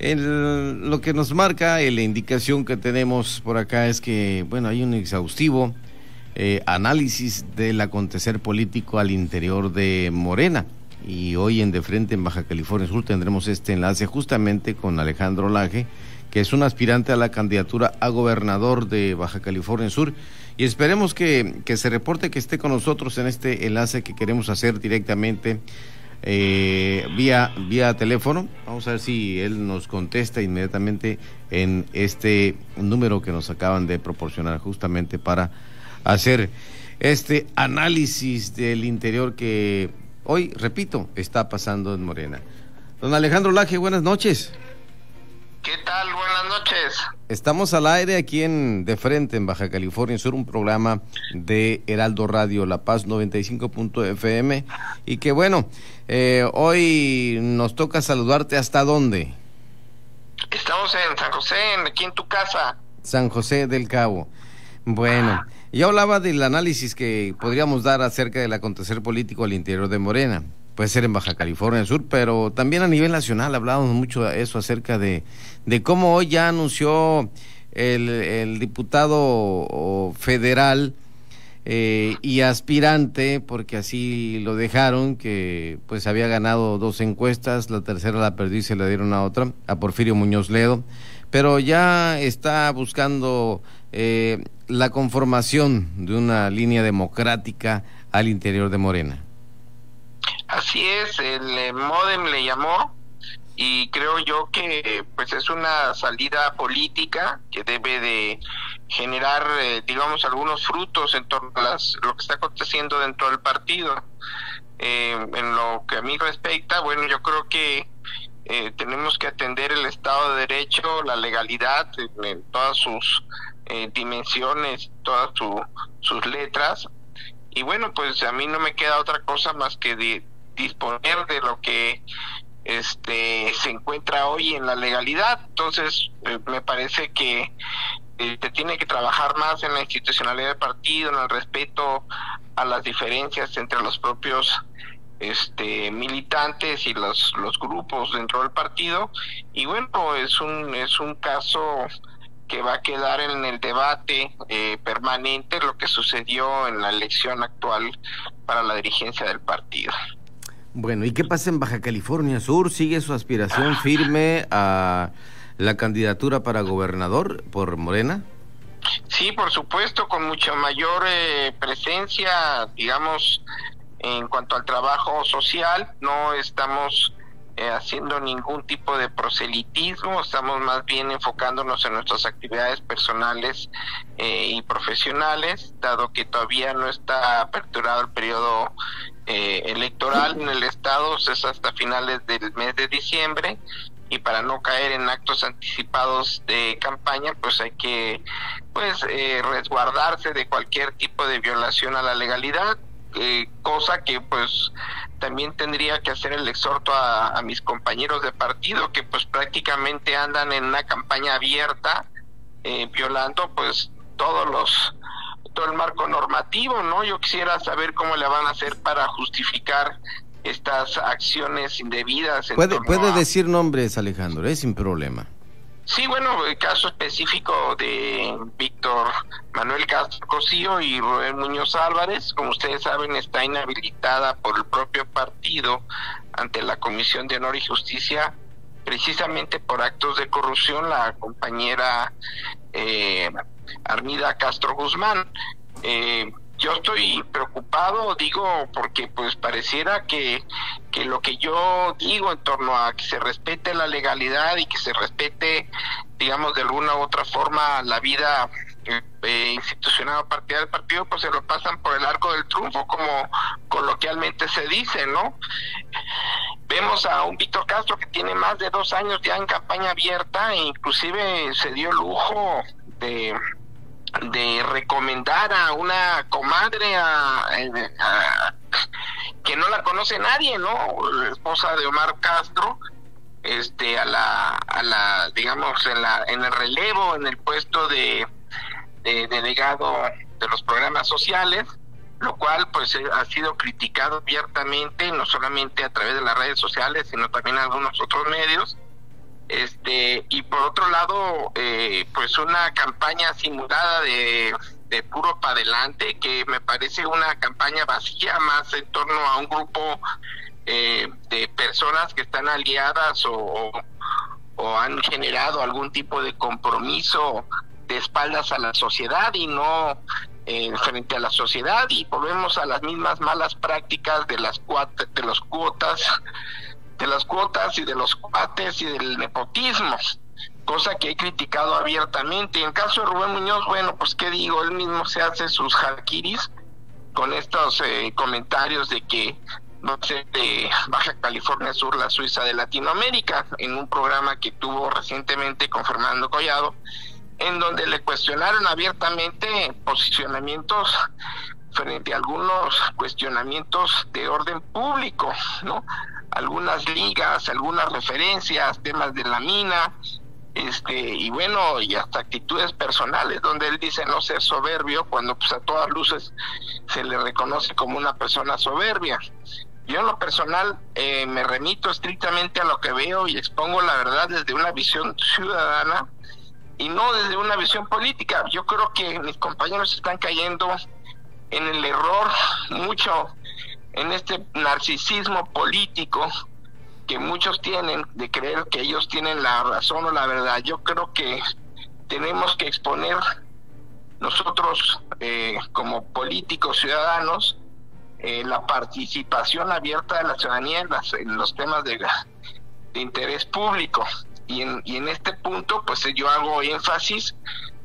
lo que nos marca la indicación que tenemos por acá es que, bueno, hay un exhaustivo eh, análisis del acontecer político al interior de Morena. Y hoy en De Frente en Baja California Sur tendremos este enlace justamente con Alejandro Laje, que es un aspirante a la candidatura a gobernador de Baja California Sur. Y esperemos que se reporte que esté con nosotros en este enlace que queremos hacer directamente eh, vía, vía teléfono. Vamos a ver si él nos contesta inmediatamente en este número que nos acaban de proporcionar justamente para hacer este análisis del interior que hoy, repito, está pasando en Morena. Don Alejandro Laje, buenas noches. ¿Qué tal? Noches. Estamos al aire aquí en De Frente, en Baja California Sur, un programa de Heraldo Radio La Paz 95.fm. Y que bueno, eh, hoy nos toca saludarte hasta dónde. Estamos en San José, aquí en tu casa. San José del Cabo. Bueno, yo hablaba del análisis que podríamos dar acerca del acontecer político al interior de Morena puede ser en Baja California Sur, pero también a nivel nacional hablábamos mucho de eso acerca de, de cómo hoy ya anunció el, diputado federal eh, y aspirante, porque así lo dejaron, que pues había ganado dos encuestas, la tercera la perdió y se la dieron a otra, a Porfirio Muñoz Ledo, pero ya está buscando eh, la conformación de una línea democrática al interior de Morena. Así es, el eh, Modem le llamó y creo yo que pues es una salida política que debe de generar eh, digamos algunos frutos en torno a lo que está aconteciendo dentro del partido. Eh, en lo que a mí respecta, bueno, yo creo que tenemos que atender el Estado de Derecho, la legalidad en, todas sus dimensiones, todas sus letras. Y bueno, pues a mí no me queda otra cosa más que de, disponer de lo que este se encuentra hoy en la legalidad. Entonces, eh, me parece que eh, se tiene que trabajar más en la institucionalidad del partido, en el respeto a las diferencias entre los propios este militantes y los los grupos dentro del partido y bueno es un es un caso que va a quedar en el debate eh, permanente lo que sucedió en la elección actual para la dirigencia del partido. Bueno, ¿y qué pasa en Baja California Sur? ¿Sigue su aspiración firme a la candidatura para gobernador por Morena? Sí, por supuesto, con mucha mayor eh, presencia, digamos, en cuanto al trabajo social. No estamos eh, haciendo ningún tipo de proselitismo, estamos más bien enfocándonos en nuestras actividades personales eh, y profesionales, dado que todavía no está aperturado el periodo eh, electoral en el estado, es hasta finales del mes de diciembre y para no caer en actos anticipados de campaña, pues hay que pues resguardarse de cualquier tipo de violación a la legalidad eh, cosa que pues también tendría que hacer el exhorto a, mis compañeros de partido que pues prácticamente andan en una campaña abierta eh, violando pues todos los el marco normativo no yo quisiera saber cómo le van a hacer para justificar estas acciones indebidas puede puede decir nombres Alejandro es sin problema. Sí, bueno, el caso específico de Víctor Manuel Castro Cosío y Rubén Muñoz Álvarez, como ustedes saben, está inhabilitada por el propio partido ante la Comisión de Honor y Justicia precisamente por actos de corrupción. La compañera eh, Armida Castro Guzmán. Eh, yo estoy preocupado, digo, porque pues pareciera que, que lo que yo digo en torno a que se respete la legalidad y que se respete, digamos, de alguna u otra forma la vida eh, institucional o partidaria del partido, pues se lo pasan por el arco del triunfo, como coloquialmente se dice, ¿no? Vemos a un Víctor Castro que tiene más de dos años ya en campaña abierta e inclusive se dio lujo de de recomendar a una comadre a, que no la conoce nadie, ¿no? esposa de Omar Castro, este a la a la digamos en la en el relevo en el puesto de, de delegado de los programas sociales lo cual pues eh, ha sido criticado abiertamente no solamente a través de las redes sociales sino también algunos otros medios y por otro lado, eh, pues una campaña simulada de, de puro para adelante, que me parece una campaña vacía más en torno a un grupo eh, de personas que están aliadas o, o, han generado algún tipo de compromiso de espaldas a la sociedad y no eh, frente a la sociedad y volvemos a las mismas malas prácticas de las de los cuotas de las cuotas y de los cuates y del nepotismo cosa que he criticado abiertamente. En caso de Rubén Muñoz, bueno, pues qué digo, él mismo se hace sus jarquiris con estos eh, comentarios de que no sé, de Baja California Sur, la Suiza de Latinoamérica, en un programa que tuvo recientemente con Fernando Collado, en donde le cuestionaron abiertamente posicionamientos frente a algunos cuestionamientos de orden público, ¿no? Algunas ligas, algunas referencias, temas de la mina, este, y bueno, y hasta actitudes personales, donde él dice no ser soberbio, cuando pues a todas luces se le reconoce como una persona soberbia. Yo en lo personal eh, me remito estrictamente a lo que veo y expongo la verdad desde una visión ciudadana y no desde una visión política. Yo creo que mis compañeros están cayendo en el error mucho en este narcisismo político que muchos tienen de creer que ellos tienen la razón o la verdad. Yo creo que tenemos que exponer nosotros eh, como políticos ciudadanos eh, la participación abierta de la ciudadanía en, los temas de, interés público. Y en, y en este punto, pues yo hago énfasis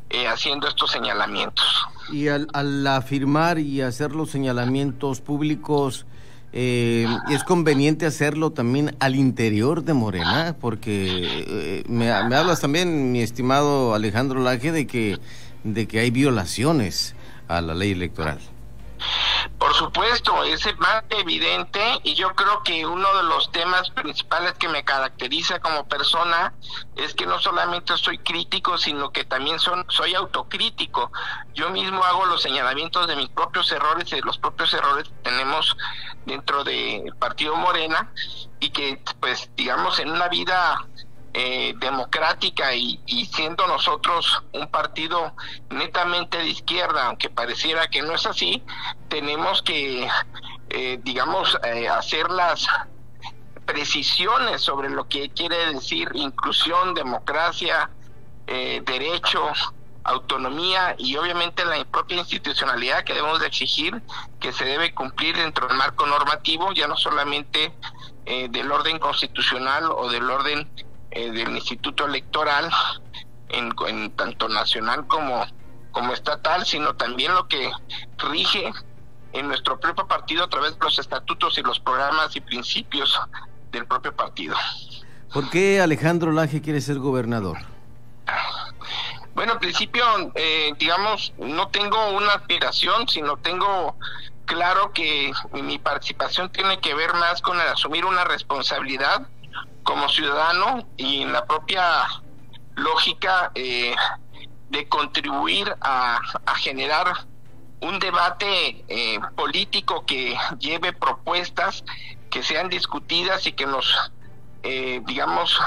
eh, haciendo estos señalamientos. Y al, al, afirmar y hacer los señalamientos públicos, eh, es conveniente hacerlo también al interior de Morena, porque me, me, hablas también, mi estimado Alejandro Laje, de que, de que hay violaciones a la ley electoral. Por supuesto, es más evidente y yo creo que uno de los temas principales que me caracteriza como persona es que no solamente soy crítico, sino que también son, soy autocrítico. Yo mismo hago los señalamientos de mis propios errores y de los propios errores que tenemos dentro del Partido Morena y que pues digamos en una vida eh, democrática y, siendo nosotros un partido netamente de izquierda, aunque pareciera que no es así, tenemos que, eh, digamos, eh, hacer las precisiones sobre lo que quiere decir inclusión, democracia, derecho, autonomía y obviamente la propia institucionalidad que debemos de exigir que se debe cumplir dentro del marco normativo, ya no solamente del orden constitucional o del orden eh, del Instituto Electoral, en, tanto nacional como, como estatal, sino también lo que rige en nuestro propio partido a través de los estatutos y los programas y principios del propio partido. ¿Por qué Alejandro Laje quiere ser gobernador? Bueno, en principio, eh, digamos, no tengo una aspiración, sino tengo claro que mi participación tiene que ver más con el asumir una responsabilidad como ciudadano y en la propia lógica eh, de contribuir a, generar un debate eh, político que lleve propuestas que sean discutidas y que nos, eh, digamos,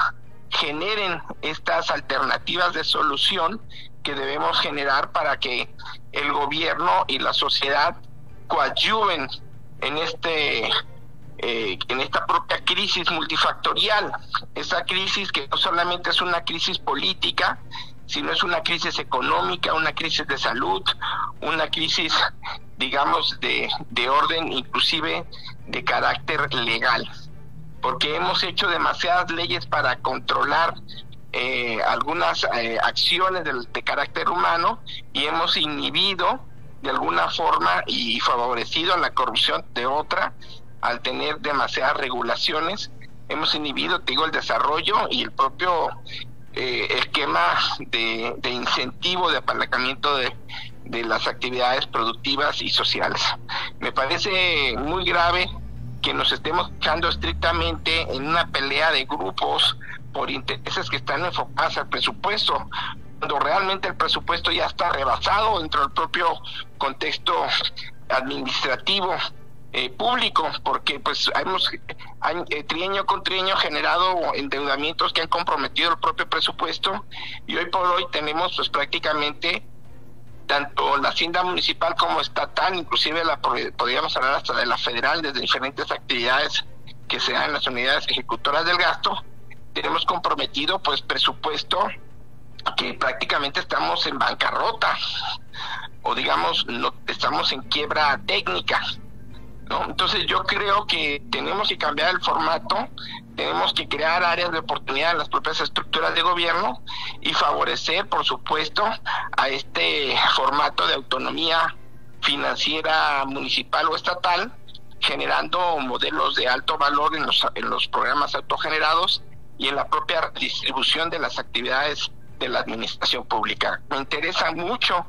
generen estas alternativas de solución que debemos generar para que el gobierno y la sociedad coadyuven en este eh, en esta propia crisis multifactorial, esa crisis que no solamente es una crisis política, sino es una crisis económica, una crisis de salud, una crisis, digamos, de, de orden inclusive de carácter legal, porque hemos hecho demasiadas leyes para controlar eh, algunas eh, acciones de, carácter humano y hemos inhibido de alguna forma y favorecido la corrupción de otra al tener demasiadas regulaciones, hemos inhibido, digo, el desarrollo y el propio eh, esquema de, incentivo, de apalancamiento de, de las actividades productivas y sociales. Me parece muy grave que nos estemos echando estrictamente en una pelea de grupos por intereses que están enfocados al presupuesto, cuando realmente el presupuesto ya está rebasado dentro del propio contexto administrativo eh, público, porque pues hemos eh, trienio con trienio generado endeudamientos que han comprometido el propio presupuesto y hoy por hoy tenemos pues prácticamente tanto la hacienda municipal como estatal, inclusive la podríamos hablar hasta de la federal, desde diferentes actividades que se dan en las unidades ejecutoras del gasto, tenemos comprometido pues presupuesto que prácticamente estamos en bancarrota o digamos no estamos en quiebra técnica entonces yo creo que tenemos que cambiar el formato, tenemos que crear áreas de oportunidad en las propias estructuras de gobierno y favorecer, por supuesto, a este formato de autonomía financiera municipal o estatal, generando modelos de alto valor en los, en los programas autogenerados y en la propia distribución de las actividades de la administración pública. Me interesa mucho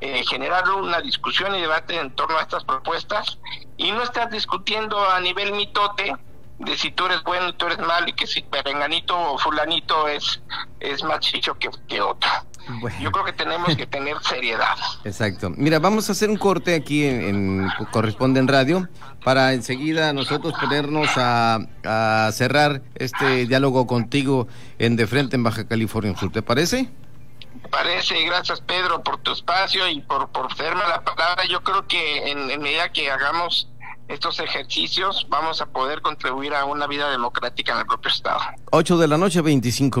eh, generar una discusión y debate en torno a estas propuestas y no estar discutiendo a nivel mitote de si tú eres bueno y tú eres malo y que si perenganito o fulanito es, es más chicho que, que otro. Yo creo que tenemos que tener seriedad. Exacto. Mira, vamos a hacer un corte aquí en, Corresponde en Radio para enseguida nosotros ponernos a, a cerrar este diálogo contigo en De Frente en Baja California Sur. ¿Te parece? Parece, gracias Pedro por tu espacio y por, por la palabra. Yo creo que en, en medida que hagamos estos ejercicios vamos a poder contribuir a una vida democrática en el propio Estado. 8 de la noche, 25